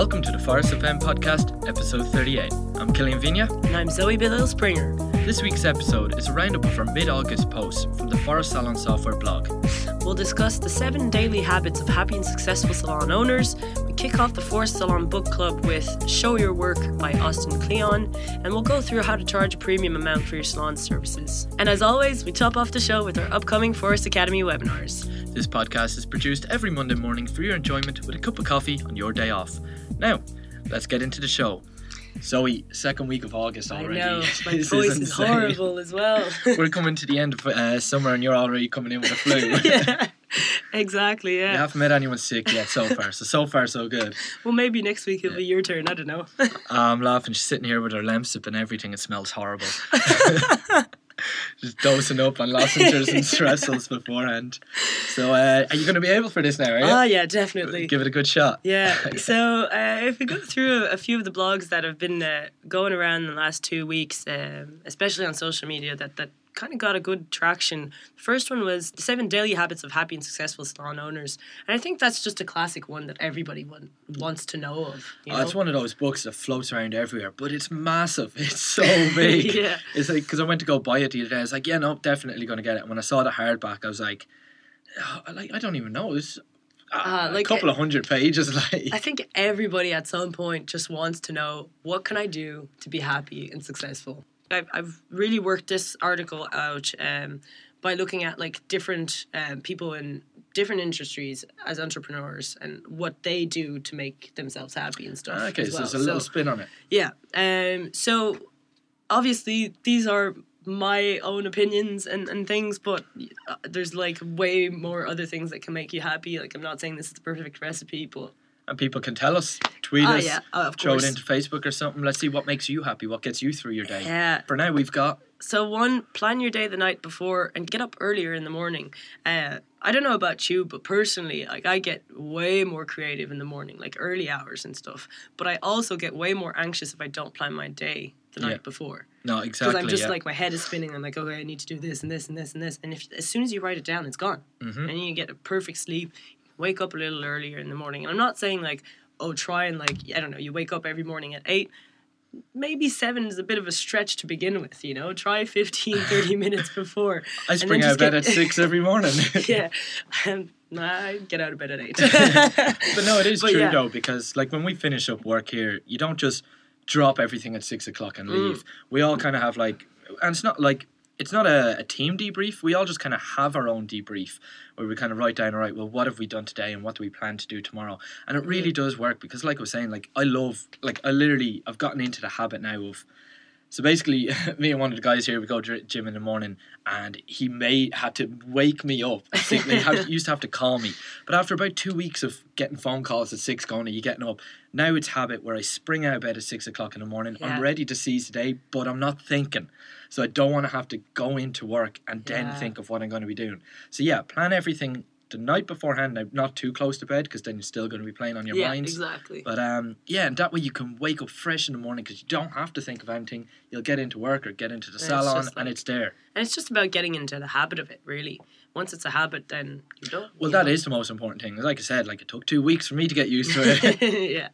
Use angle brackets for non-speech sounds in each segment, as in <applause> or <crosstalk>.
Welcome to the Phorest FM podcast, episode 38. I'm Killian Vigna. And I'm Zoe Biddle Springer. This week's episode is a roundup of our mid August posts from the Phorest Salon Software blog. We'll discuss the seven daily habits of happy and successful salon owners. We kick off the Phorest Salon Book Club with Show Your Work by Austin Kleon, and we'll go through how to charge a premium amount for your salon services. And as always, we top off the show with our upcoming Phorest Academy webinars. This podcast is produced every Monday morning for your enjoyment with a cup of coffee on your day off. Now, let's get into the show. Zoe, second week of August already. I know, <laughs> my voice is insane. horrible as well. <laughs> We're coming to the end of uh, summer and you're already coming in with a flu. <laughs> yeah, exactly, You yeah. haven't met anyone sick yet so far, so so far so good. Well, maybe next week it'll be your turn, I don't know. I'm laughing. She's sitting here with her Lemsip and everything. It smells horrible. Just dosing up on lozenges and Strepsils beforehand. So, uh, are you going to be able for this now? Are? Ah, yeah, definitely. Give it a good shot. Yeah. <laughs> So uh, if we go through a few of the blogs that have been uh, going around in the last two weeks, um, especially on social media, that that kind of got a good traction. The first one was the seven daily habits of happy and successful salon owners, and I think that's just a classic one that everybody want, wants to know of. You Oh, know? it's one of those books that floats around everywhere, but it's massive. <laughs> It's so <laughs> big. Yeah. It's like because I went to go buy it the other day. I was like, yeah, no, definitely going to get it. And when I saw the hardback, I was like, oh, like I don't even know. It's uh, Uh, like, a couple of hundred pages. <laughs> Like I think everybody at some point just wants to know what can I do to be happy and successful. I've, I've really worked this article out um, by looking at like different um, people in different industries as entrepreneurs and what they do to make themselves happy and stuff. Okay, so there's a little spin on it. Yeah. Um, so obviously these are my own opinions and, and things, but uh, there's like way more other things that can make you happy. Like I'm not saying this is the perfect recipe, but and people can tell us, tweet Ah, us, yeah, oh, throw it into Facebook or something. Let's see what makes you happy, what gets you through your day. yeah. For now, we've got So one, plan your day the night before and get up earlier in the morning. Uh, I don't know about you, but personally, like I get way more creative in the morning, like early hours and stuff. But I also get way more anxious if I don't plan my day the Yeah. night before. no exactly. because. I'm just yeah. like my head is spinning. I'm like, okay, I need to do this and this and this and this. And if as soon as you write it down, it's gone, Mhm. and you get a perfect sleep. Wake up a little earlier in the morning, and I'm not saying like, oh, try and like, I don't know, you wake up every morning at eight. Maybe seven is a bit of a stretch to begin with, you know. Try <laughs> 15, 30 minutes before. I spring out of bed at six every morning. <laughs> yeah, <laughs> um, I get out of bed at eight. But no, it is But true yeah. though because like when we finish up work here, you don't just drop everything at six o'clock and Mm. leave. We all kind of have like, and it's not like it's not a, a team debrief. We all just kind of have our own debrief where we kind of write down, all right, well, what have we done today and what do we plan to do tomorrow? And it really does work because, like I was saying, like I love, like I literally, I've gotten into the habit now of. So basically, <laughs> me and one of the guys here, we go to gym in the morning, and he made had to wake me up. I think they had, <laughs> used to have to call me, but after about two weeks of getting phone calls at six, going, "Are you getting up?" Now it's habit where I spring out of bed at six o'clock in the morning. Yeah. I'm ready to seize the day, but I'm not thinking, so I don't want to have to go into work and then Yeah. think of what I'm going to be doing. So yeah, plan everything the night beforehand. Now, not too close to bed because then you're still going to be playing on your yeah, mind. exactly. But um, yeah, and that way you can wake up fresh in the morning because you don't have to think of anything. You'll get into work or get into the it's salon, just and it's there. And it's just about getting into the habit of it, really. Once it's a habit, then you're done. Well, you that know? is the most important thing. Like I said, like it took two weeks for me to get used to it. <laughs> yeah.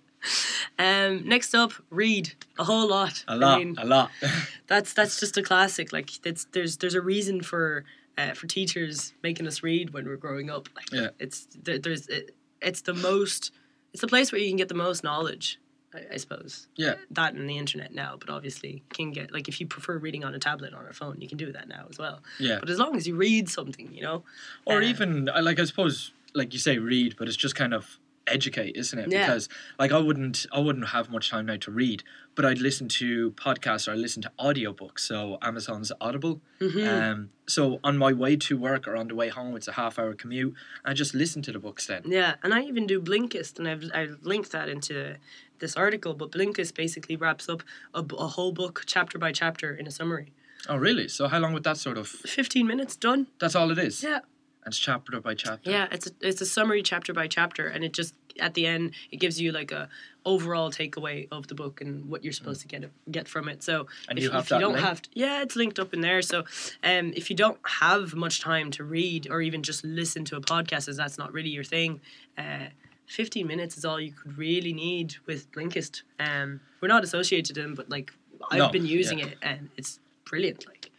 Um, next up, read a whole lot. a lot, I mean, a lot. <laughs> that's that's just a classic. Like it's there's there's a reason for uh, for teachers making us read when we're growing up. Like, Yeah. It's there, there's it, it's the most it's the place where you can get the most knowledge. I, I suppose. Yeah. That and the internet now, but obviously can get like if you prefer reading on a tablet or on a phone, you can do that now as well. Yeah. But as long as you read something, you know. or uh, even I- like I suppose like you say read, but it's just kind of educate, isn't it? Yeah. Because like I wouldn't I wouldn't have much time now to read, but I'd listen to podcasts or I listen to audiobooks. So Amazon's Audible. mhm. Um so on my way to work or on the way home it's a half hour commute. I just listen to the books then. Yeah, and I even do Blinkist, and I've I've linked that into this article. But Blinkist basically wraps up a whole book chapter by chapter in a summary. Oh really? So how long would that sort of Fifteen minutes done. that's all it is? Yeah, it's chapter by chapter. yeah. It's a, it's a summary chapter by chapter, and it just at the end it gives you like a overall takeaway of the book and what you're supposed to get get from it. So And if, you have if you don't link? have to, yeah, it's linked up in there. So um, if you don't have much time to read or even just listen to a podcast, as that's not really your thing. Uh, 15 minutes is all you could really need with Blinkist. Um, we're not associated with them, but like I've No, been using yeah. it and it's brilliant. Like,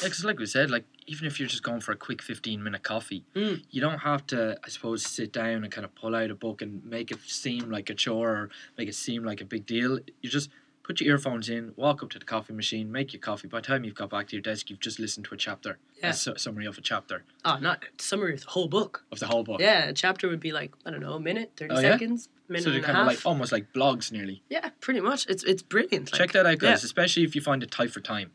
Yeah, because like we said, like even if you're just going for a quick fifteen minute coffee, Mm. you don't have to, I suppose, sit down and kind of pull out a book and make it seem like a chore or make it seem like a big deal. You just put your earphones in, walk up to the coffee machine, make your coffee. By the time you've got back to your desk, you've just listened to a chapter, Yeah. a su- summary of a chapter oh, not summary of the whole book. of the whole book. Yeah, a chapter would be like I don't know, a minute, 30 Oh, yeah? seconds, minute So they're kind half. of like almost like blogs nearly. yeah, pretty much. It's it's brilliant. Check that out, guys, yeah. especially if you find it tight for time.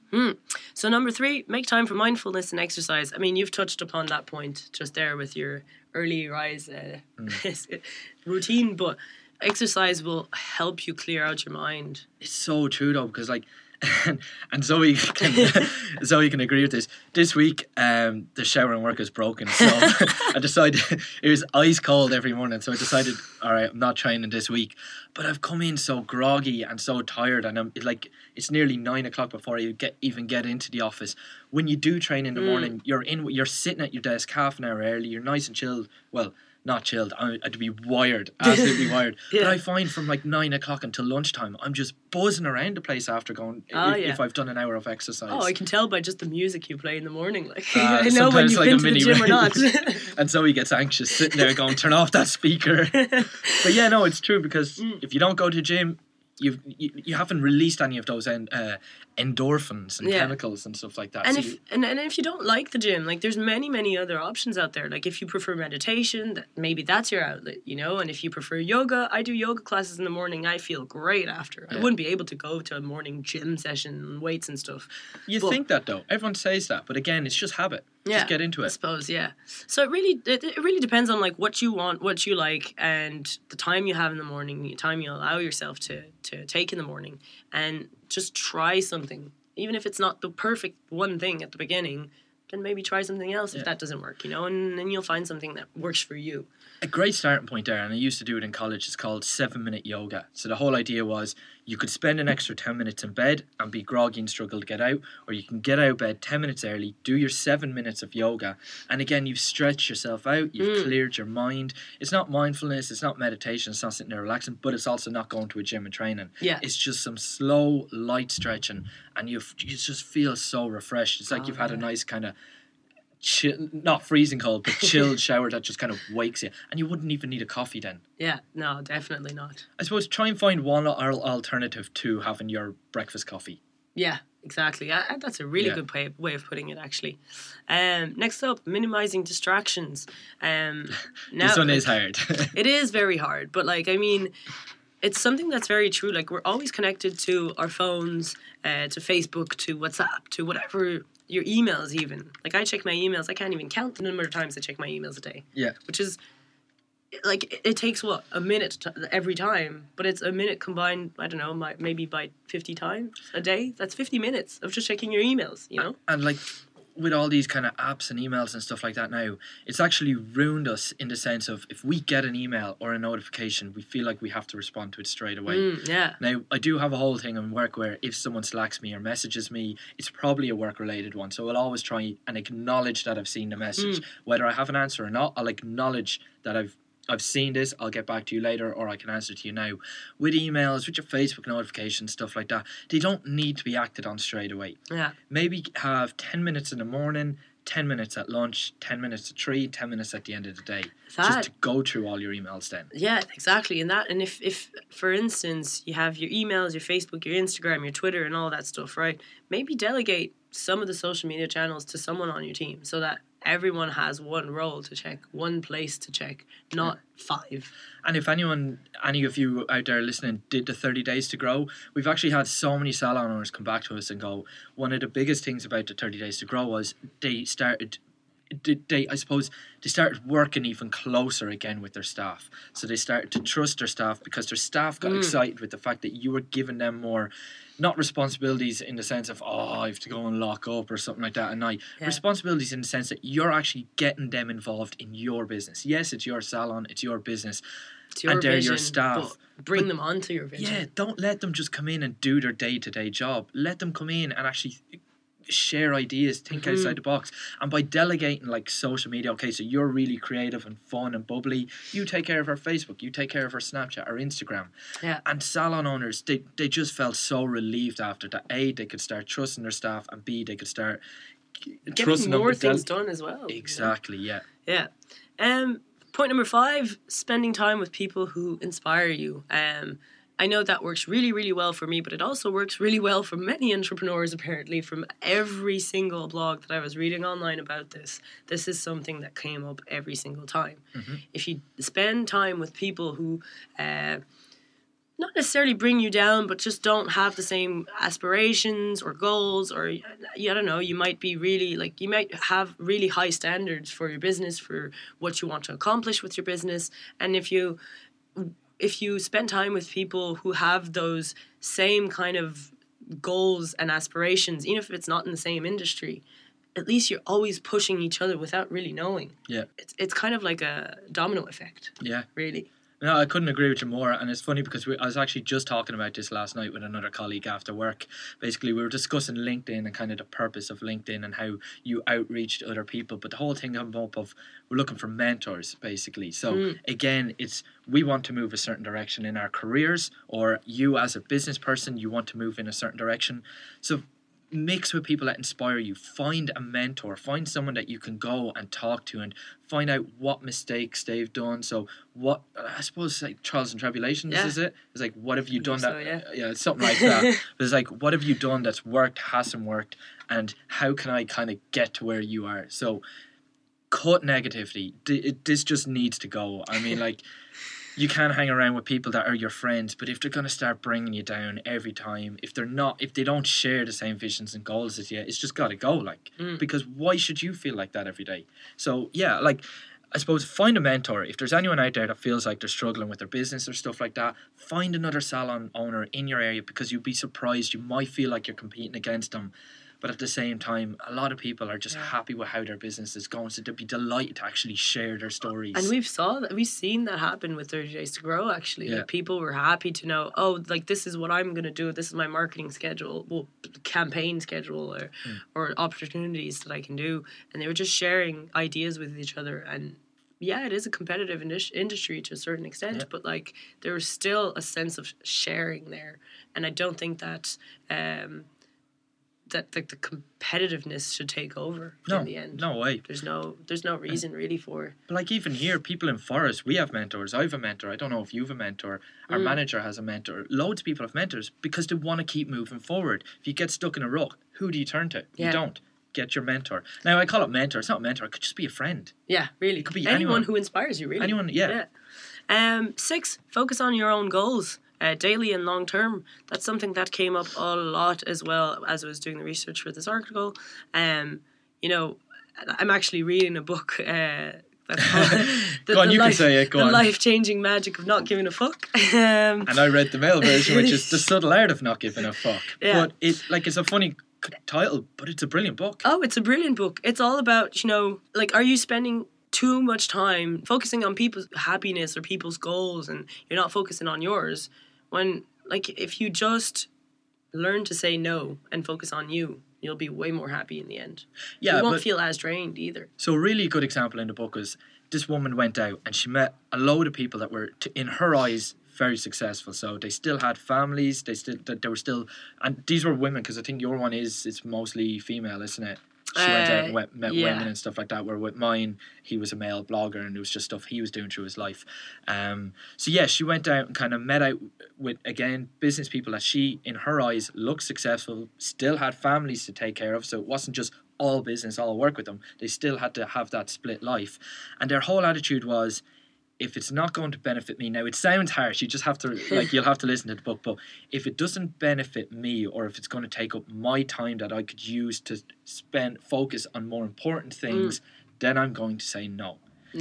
So number three, make time for mindfulness and exercise. I mean, you've touched upon that point just there with your early rise uh, Mm. <laughs> routine, but exercise will help you clear out your mind. It's so true though because like <laughs> and Zoe can <laughs> Zoe can agree with this. This week, um, the shower and work is broken, so <laughs> I decided it was ice cold every morning. So I decided, all right, I'm not training this week. But I've come in so groggy and so tired, and I'm like, it's nearly nine o'clock before I get even get into the office. When you do train in the morning, you're in, you're sitting at your desk half an hour early. You're nice and chilled. Well. Not chilled. I- I'd be wired, <laughs> absolutely wired. But I find from like nine o'clock until lunchtime, I'm just buzzing around the place after going. Oh, if, yeah. if I've done an hour of exercise. Oh, I can tell by just the music you play in the morning. Like <laughs> Uh, I know when you've like a been to the gym or not. <laughs> and so he gets anxious sitting there going, "Turn off that speaker." but yeah, no, it's true because Mm. if you don't go to gym, you've you, you haven't released any of those en- uh, endorphins and Yeah. chemicals and stuff like that. and So if you- and, and if you don't like the gym, like there's many many other options out there. Like if you prefer meditation, that maybe that's your outlet, you know. And if you prefer yoga, I do yoga classes in the morning. I feel great after. I wouldn't be able to go to a morning gym session and weights and stuff. you but- think that though, everyone says that, but again, it's just habit. Yeah, Just get into it. I suppose, yeah. So it really, it, it really depends on like what you want, what you like, and the time you have in the morning, the time you allow yourself to to take in the morning, and just try something, even if it's not the perfect one thing at the beginning. Then maybe try something else Yeah. if that doesn't work, you know, and then you'll find something that works for you. a great starting point there, and I used to do it in college. It's called seven minute yoga. So the whole idea was you could spend an extra 10 minutes in bed and be groggy and struggle to get out, or you can get out of bed 10 minutes early, do your seven minutes of yoga, and again, you've stretched yourself out, you've Mm. cleared your mind. It's not mindfulness, it's not meditation, it's not sitting there relaxing, but it's also not going to a gym and training. Yeah. It's just some slow, light stretching, and you you just feel so refreshed. It's like Oh, you've had a nice kind of chill, not freezing cold, but chilled <laughs> shower that just kind of wakes you, and you wouldn't even need a coffee then. Yeah, no, definitely not. I suppose try and find one al- alternative to having your breakfast coffee. Yeah, exactly. I, I- that's a really Yeah. good way, way of putting it, actually. Um, next up, minimizing distractions. Um, <laughs> now, this one is hard. <laughs> It is very hard, but like I mean, it's something that's very true. Like we're always connected to our phones, uh, to Facebook, to WhatsApp, to whatever your emails. Even like I check my emails. I can't even count the number of times I check my emails a day. yeah, Which is like it, it takes what a minute every time, but it's a minute combined. I don't know, my, maybe by fifty times a day. That's fifty minutes of just checking your emails. You know. and like with all these kind of apps and emails and stuff like that now, it's actually ruined us in the sense of if we get an email or a notification, we feel like we have to respond to it straight away. Mm, yeah. Now, I do have a whole thing in work where if someone slacks me or messages me, it's probably a work related one. So I'll always try and acknowledge that I've seen the message. Mm. Whether I have an answer or not, I'll acknowledge that I've I've seen this, I'll get back to you later, or I can answer to you now. With emails, with your Facebook notifications, stuff like that, they don't need to be acted on straight away. Yeah. Maybe have 10 minutes in the morning, 10 minutes at lunch, 10 minutes at 3, 10 minutes at the end of the day. That Just to go through all your emails then. Yeah, exactly. And that, and if, if, for instance, you have your emails, your Facebook, your Instagram, your Twitter, and all that stuff, right? Maybe delegate some of the social media channels to someone on your team so that everyone has one role to check, one place to check, not five. And if anyone, any of you out there listening, did the 30 days to grow, we've actually had so many salon owners come back to us and go, one of the biggest things about the 30 days to grow was they started. Did they? I suppose they started working even closer again with their staff. So they started to trust their staff because their staff got Mm. excited with the fact that you were giving them more, not responsibilities in the sense of oh I have to go and lock up or something like that at night. Yeah. Responsibilities in the sense that you're actually getting them involved in your business. Yes, it's your salon, it's your business, It's your And they're your staff. bring But- them onto your vision. yeah, don't let them just come in and do their day to day job. Let them come in and actually share ideas, think Mhm. outside the box. And by delegating like social media, okay, so you're really creative and fun and bubbly, you take care of our Facebook, you take care of our Snapchat, our Instagram. Yeah. And salon owners, they, they just felt so relieved after that. A, they could start trusting their staff, and B, they could start Getting more to del- things done as well. Exactly, yeah. Yeah. Um, point number five: spending time with people who inspire you. Um, I know that works really, really well for me, but it also works really well for many entrepreneurs. Apparently, from every single blog that I was reading online about this, this is something that came up every single time. Mhm. If you spend time with people who. Uh, not necessarily bring you down, but just don't have the same aspirations or goals, or I don't know. You might be really like you might have really high standards for your business, for what you want to accomplish with your business, and if you if you spend time with people who have those same kind of goals and aspirations, even if it's not in the same industry, at least you're always pushing each other without really knowing. Yeah. It's it's kind of like a domino effect, Yeah. really. No, I couldn't agree with you more. And it's funny because we, I was actually just talking about this last night with another colleague after work. Basically, we were discussing LinkedIn and kind of the purpose of LinkedIn and how you outreach to other people. But the whole thing came up of we're looking for mentors, basically. So Mm. again, it's we want to move a certain direction in our careers, or you as a business person, you want to move in a certain direction. So mix with people that inspire you. Find a mentor. Find someone that you can go and talk to and find out what mistakes they've done. So what i suppose like trials and tribulations Yeah. is it? It's like what have you done think that so, yeah something like that. <laughs> But it's like what have you done that's worked hasn't worked? And how can i kind of get to where you are? So cut negativity. D- this just needs to go. I mean like you can hang around with people that are your friends, but if they're going to start bringing you down every time, if they're not, if they don't share the same visions and goals as you, it's just got to go. Like, Mm. because why should you feel like that every day? So yeah, like. I suppose find a mentor. If there's anyone out there that feels like they're struggling with their business or stuff like that, find another salon owner in your area because you'd be surprised. You might feel like you're competing against them, but at the same time, a lot of people are just Yeah. happy with how their business is going, so they'd be delighted to actually share their stories. And we've saw that we've seen that happen with 30 Days to Grow actually. Yeah. Like people were happy to know, oh, like this is what I'm gonna do, this is my marketing schedule, well campaign schedule or Mm. or opportunities that I can do. And they were just sharing ideas with each other and yeah, it is a competitive indus- industry to a certain extent, Yeah. but like there was still a sense of sharing there, and I don't think that um, that like the competitiveness should take over no, in the end. no way. There's no there's no reason really for But like even here, people in Phorest, we have mentors. I have a mentor. I don't know if you have a mentor. Our Mm. manager has a mentor. Loads of people have mentors because they want to keep moving forward. If you get stuck in a rut, who do you turn to? Yeah. You don't. Get your mentor. Now I call it mentor. It's not mentor. It could just be a friend. yeah, really. It could be anyone, anyone. who inspires you, really. Anyone, yeah. Yeah. Um, six, focus on your own goals, uh, daily and long term. That's something that came up a lot as well as I was doing the research for this article. Um, you know, I'm actually reading a book. Uh, that's <laughs> called the, Go on, the you can life, say it, go the on. life changing magic of not giving a fuck. <laughs> Um, And I read the male version, which is <laughs> the subtle art of not giving a fuck. Yeah. But it like it's a funny title, but it's a brilliant book. Oh, it's a brilliant book. It's all about, you know, like, are you spending too much time focusing on people's happiness or people's goals and you're not focusing on yours? When, like, if you just learn to say no and focus on you, you'll be way more happy in the end. Yeah, you won't but feel as drained either. So a really good example in the book is this woman went out and she met a load of people that were, t- in her eyes, very successful. So they still had families. They still that they were still, and these were women because I think your one is it's mostly female, isn't it? She went out and Uh, went, met yeah. women and stuff like that. Where with mine, he was a male blogger and it was just stuff he was doing through his life. Um, so yeah, she went out and kind of met out with again business people that she, in her eyes, looked successful, still had families to take care of. So it wasn't just all business, all work with them. They still had to have that split life, and their whole attitude was, if it's not going to benefit me now, it sounds harsh. You just have to <laughs> like you'll have to listen to the book, but if it doesn't benefit me, or if it's going to take up my time that I could use to spend focus on more important mm. things, then I'm going to say no.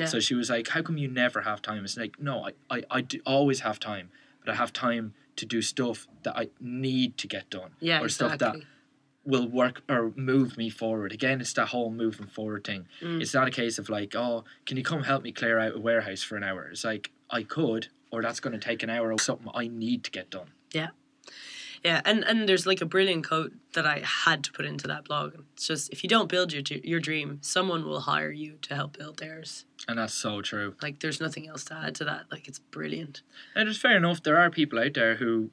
So she was like, "How come you never have time?" It's like, "No, I, I, I do always have time, but I have time to do stuff that I need to get done, yeah, or exactly. stuff that will work or move me forward." Again, it's that whole moving forward thing. Mm. It's not a case of like, "Oh, can you come help me clear out a warehouse for an hour?" It's like I could, or that's going to take an hour of something I need to get done. Yeah. Yeah, and and there's like a brilliant quote that I had to put into that blog. It's just if you don't build your your dream, someone will hire you to help build theirs. And that's so true. Like there's nothing else to add to that. Like it's brilliant. And it's fair enough. There are people out there who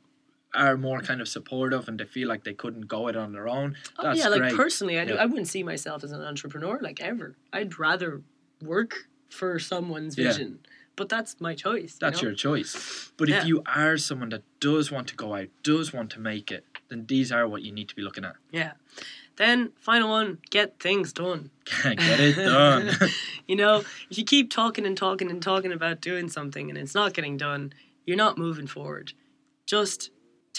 are more kind of supportive and they feel like they couldn't go it on their own. Oh yeah, like great. personally, I, Yeah. I wouldn't see myself as an entrepreneur like ever. I'd rather work for someone's Yeah. vision, but that's my choice. you That's know? your choice. But Yeah. if you are someone that does want to go out, does want to make it, then these are what you need to be looking at. yeah. Then final one, get things done. <laughs> Get it done. <laughs> <laughs> you know, if you keep talking and talking and talking about doing something and it's not getting done, you're not moving forward. Just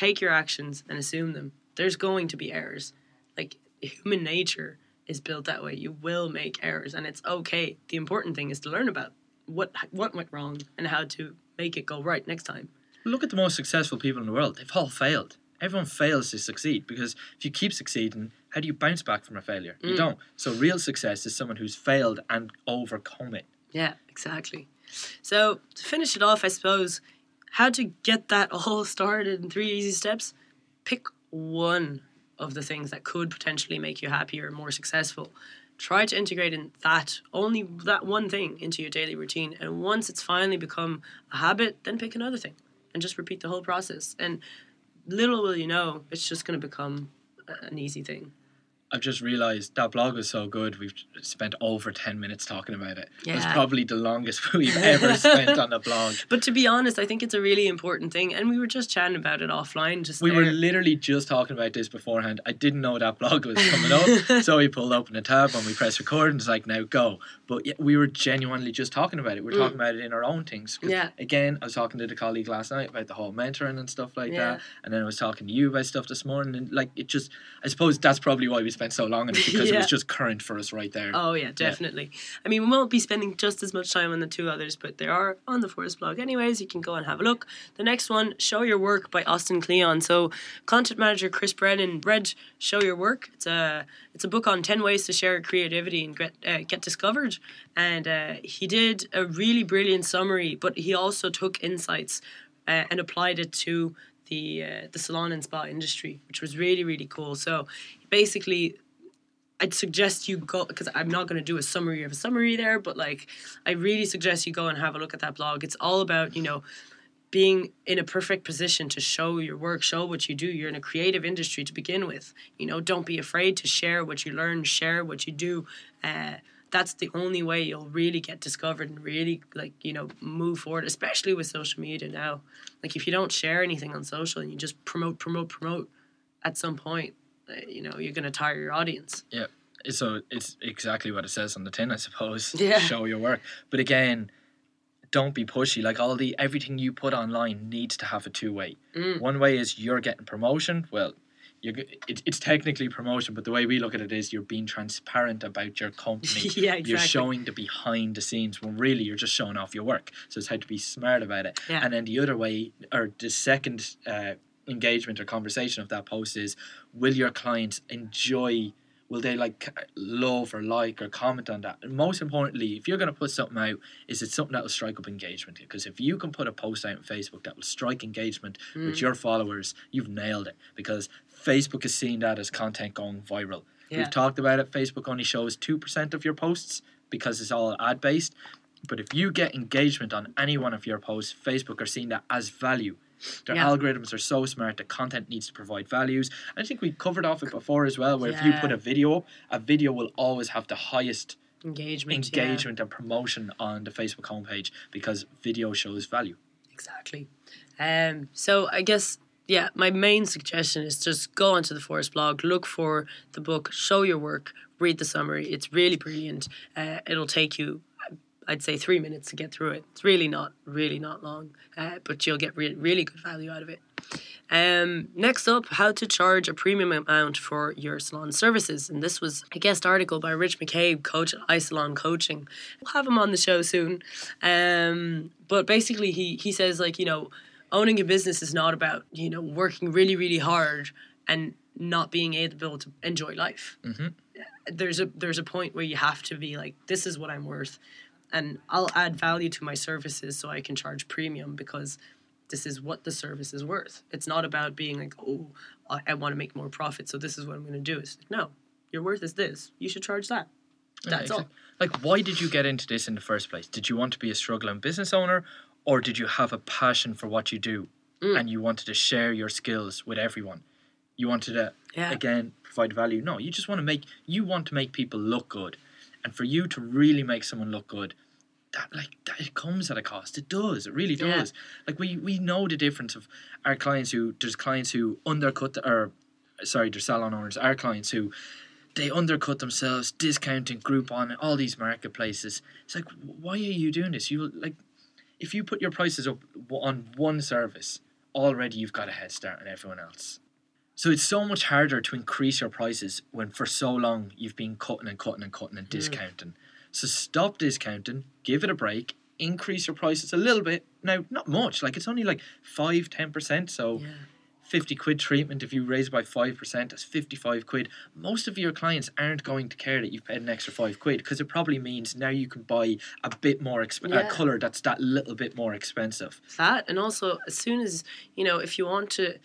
take your actions and assume them. There's going to be errors. Like human nature is built that way. You will make errors and it's okay. The important thing is to learn about what what went wrong and how to make it go right next time. Look at the most successful people in the world. They've all failed. Everyone fails to succeed because if you keep succeeding, how do you bounce back from a failure? You Mm. don't. So real success is someone who's failed and overcome it. Yeah, exactly. So to finish it off, I suppose, how to get that all <laughs> started in three easy steps. Pick one of the things that could potentially make you happier and more successful. Try to integrate in that only that one thing into your daily routine, and once it's finally become a habit, then pick another thing and just repeat the whole process. And little will you know, it's just going to become an easy thing. I've just realised that blog was so good. We've spent over 10 minutes talking about it. It's Yeah. probably the longest <laughs> we've <laughs> ever spent on a blog. But to be honest, I think it's a really important thing, and we were just chatting about it offline. Just We were literally just talking about this beforehand. I didn't know that blog was coming up. <laughs> so we pulled open a tab and we pressed record and it's like, now go. But we were genuinely just talking about it. We are Mm. talking about it in our own things. Yeah. Again, I was talking to the colleague last night about the whole mentoring and stuff like Yeah. that. And then I was talking to you about stuff this morning. And like, it just, I suppose that's probably why we spent so long on it <laughs> because it was just current for us right there. Oh yeah, definitely. I mean, we won't be spending just as much time on the two others, but they are on the Phorest blog anyways. You can go and have a look. The next one, Show Your Work by Austin Kleon. So, content manager Chris Brennan read Show Your Work. It's a it's a book on ten ways to share creativity and get uh, get discovered. And uh, he did a really brilliant summary, but he also took insights uh, and applied it to the uh, the salon and spa industry, which was really really cool. So, basically I'd suggest you go because I'm not going to do a summary of a summary there, but like I really suggest you go and have a look at that blog. It's all about you know being in a perfect position to show your work, show what you do. You're in a creative industry to begin with. You know, don't be afraid to share what you learn, share what you do. Uh, that's the only way you'll really get discovered and really like you know move forward, especially with social media now. Like if you don't share anything on social and you just promote, promote, promote, at some point, uh, you know, you're going to tire your audience. Yeah. So it's exactly what it says on the tin, I suppose. <laughs> Yeah. Show your work. But again, don't be pushy. Like all the everything you put online needs to have a two way. Mm. One way is you're getting promotion. Well, you're, it, it's technically promotion, but the way we look at it is you're being transparent about your company. <laughs> Yeah, exactly. You're showing the behind the scenes when really you're just showing off your work. So it's how to be smart about it. Yeah. And then the other way, or the second uh, engagement or conversation of that post is will your clients enjoy will they like love or like or comment on that? And most importantly if you're going to put something out is it something that will strike up engagement? Because if you can put a post out on facebook that will strike engagement Mm. with your followers you've nailed it because facebook is seeing that as content going viral. Yeah. we've talked about it facebook only shows 2% of your posts because it's all ad based but if you get engagement on any one of your posts facebook are seeing that as value their Yeah. algorithms are so smart The content needs to provide values. I think we covered off it before as well, where if you put a video up, a video will always have the highest engagement. yeah. engagement and promotion on the Facebook homepage because video shows value. Exactly. Um, so I guess yeah, my main suggestion is just go onto the Phorest blog, look for the book, show your work, read the summary. It's really brilliant. Uh, it'll take you, I'd say, three minutes to get through it. It's really not, really not long, uh, but you'll get re- really good value out of it. Um, next up, how to charge a premium amount for your salon services. And this was a guest article by Rich McCabe, coach at iSalon Coaching. We'll have him on the show soon. Um, but basically, he, he says, like, you know, owning a business is not about, you know, working really, really hard and not being able to enjoy life. Mhm. There's a there's a point where you have to be like, this is what I'm worth, and I'll add value to my services so I can charge premium because this is what the service is worth. It's not about being like, oh, I, I want to make more profit, so this is what I'm going to do. It's like, no, your worth is this. You should charge that. Yeah, That's all. Like, why did you get into this in the first place? Did you want to be a struggling business owner, or did you have a passion for what you do, Mm. and you wanted to share your skills with everyone? You wanted to Yeah. again provide value. No, you just want to make you want to make people look good, and for you to really make someone look good, that like that it comes at a cost. It does. It really Yeah. does. Like we we know the difference of our clients who there's clients who undercut the, or sorry, there's salon owners. Our clients who they undercut themselves, discounting Groupon, all these marketplaces. It's like, why are you doing this? You like, if you put your prices up on one service, already you've got a head start on everyone else. So it's so much harder to increase your prices when for so long you've been cutting and cutting and cutting and hmm. discounting. So stop discounting, give it a break, increase your prices a little bit. Now, not much, like it's only like 5 10%. So Yeah. 50 quid treatment if you raise by 5% that's 55 quid most of your clients aren't going to care that you've paid an extra 5 quid because it probably means now you can buy a bit more exp- Yeah. a color that's that little bit more expensive that and also as soon as you know if you want to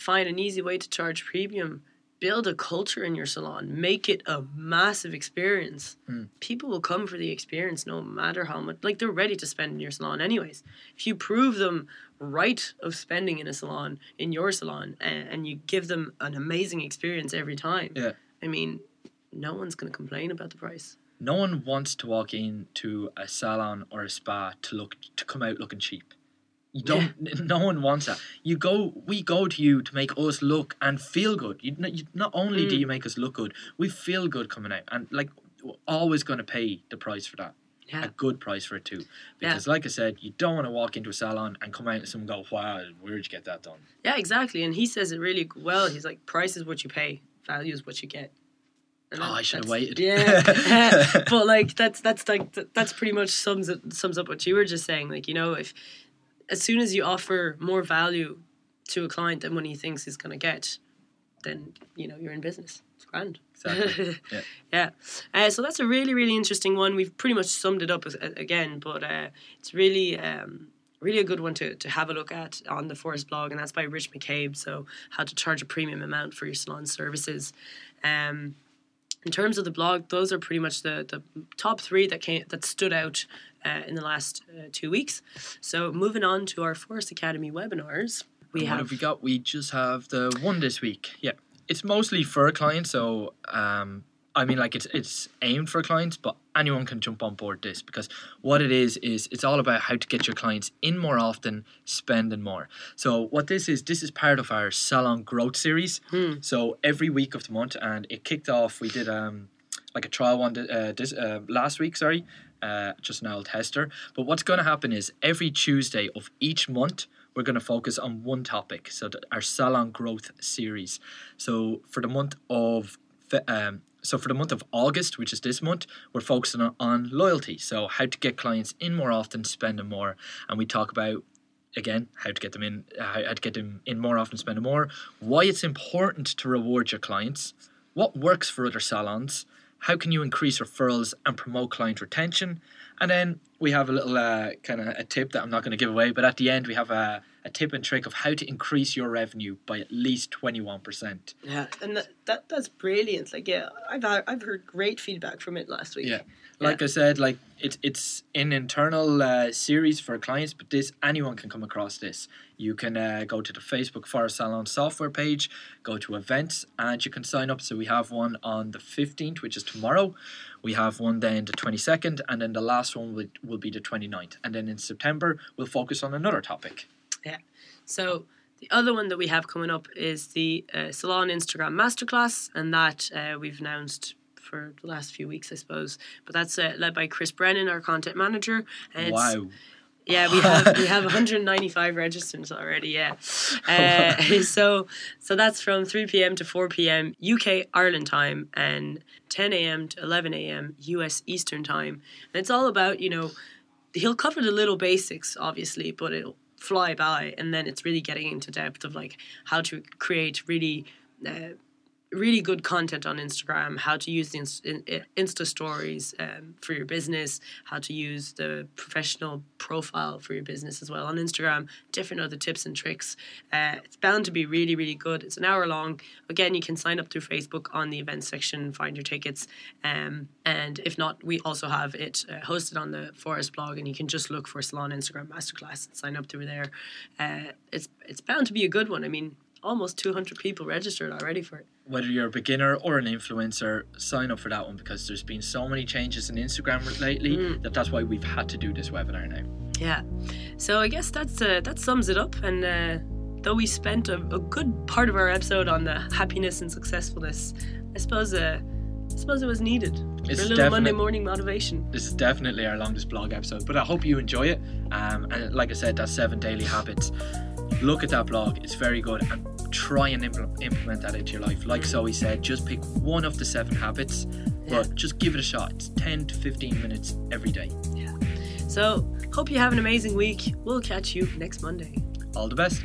find an easy way to charge premium build a culture in your salon make it a massive experience Mm. people will come for the experience no matter how much like they're ready to spend in your salon anyways if you prove them right of spending in a salon in your salon and, and you give them an amazing experience every time Yeah. i mean no one's going to complain about the price no one wants to walk into a salon or a spa to look to come out looking cheap you don't no one wants that you go we go to you to make us look and feel good you, not- you not only do Mm. you make us look good we feel good coming out and like we're always going to pay the price for that yeah a good price for it too. Because, like I said, you don't want to walk into a salon and come out and someone go, "Wow, where'd you get that done?" Yeah, exactly. And he says it really well. He's like, price is what you pay, value is what you get. And Oh, I should have waited. Yeah, <laughs> <laughs> but like that's that's like that's pretty much sums it sums up what you were just saying. Like you know, if as soon as you offer more value to a client than what he thinks he's gonna get, then you know you're in business. It's grand. Exactly. <laughs> Yeah. yeah. Uh, so that's a really really interesting one. We've pretty much summed it up as, again, but uh, it's really. Um, Really a good one to, to have a look at on the Phorest blog, and that's by Rich McCabe. So, how to charge a premium amount for your salon services. Um, in terms of the blog, those are pretty much the, the top three that came that stood out uh, in the last uh, two weeks. So, moving on to our Phorest Academy webinars, we have have we got? We just have the one this week. Yeah, it's mostly for a client, so um, I mean, like it's it's aimed for clients, but anyone can jump on board this because what it is is it's all about how to get your clients in more often, spending more. So what this is, this is part of our salon growth series. Hmm. So every week of the month, and it kicked off. We did um like a trial one uh, this uh, last week. Sorry, uh, just an old tester. But what's going to happen is every Tuesday of each month, we're going to focus on one topic. So our salon growth series. So for the month of um, so for the month of August, which is this month, we're focusing on, loyalty. So how to get clients in more often, spend them more, and we talk about again how to get them in, how how to get them in more often, spend them more. Why it's important to reward your clients. What works for other salons. How can you increase referrals and promote client retention? And then we have a little uh, kind of a tip that I'm not going to give away, but at the end we have a, a tip and trick of how to increase your revenue by at least 21%. yeah, and that, that that's brilliant. Like yeah, I've I've heard great feedback from it last week. Yeah. Like I said, like it's it's an internal uh, series for clients, but this anyone can come across this. You can uh, go to the Facebook Phorest Salon software page, go to events, and you can sign up. So we have one on the fifteenth, which is tomorrow. We have one then the twenty second, and then the last one will, will be the 29th. And then in September we'll focus on another topic. So the other one that we have coming up is the uh, Salon Instagram Masterclass, and that uh, we've announced for the last few weeks, I suppose. But that's uh, led by Chris Brennan, our content manager. And wow. Yeah, we have we have <laughs> 195 registrants already. Yeah, <laughs> uh, <laughs> so so that's from 3 p.m. to 4 p.m. UK Ireland time and 10 a.m. to 11 a.m. US Eastern time. And it's all about you know he'll cover the little basics obviously, but it'll fly by, and then it's really getting into depth of like how to create really. Uh, really good content on Instagram, how to use the inst- in- in- Insta stories um, for your business, how to use the professional profile for your business as well on Instagram, different other tips and tricks. Uh, it's bound to be really, really good. It's an hour long. Again, you can sign up through Facebook on the events section, find your tickets. Um, and if not, we also have it uh, hosted on the Phorest blog, and you can just look for Salon Instagram Masterclass and sign up through there. Uh, it's, it's bound to be a good one. I mean, almost 200 people registered already for it. Whether you're a beginner or an influencer, sign up for that one because there's been so many changes in Instagram lately Mm. that that's why we've had to do this webinar now. Yeah. So I guess that's uh, that sums it up. And uh, though we spent a, a good part of our episode on the happiness and successfulness, I suppose uh, I suppose it was needed It's for a little Monday morning motivation. This is definitely our longest blog episode, but I hope you enjoy it. Um, and like I said, that's seven daily habits. Look at that blog; it's very good, and try and impl- implement that into your life. Like Zoe said, just pick one of the seven habits, Yeah. but just give it a shot. It's ten to fifteen minutes every day. So hope you have an amazing week. We'll catch you next Monday. All the best.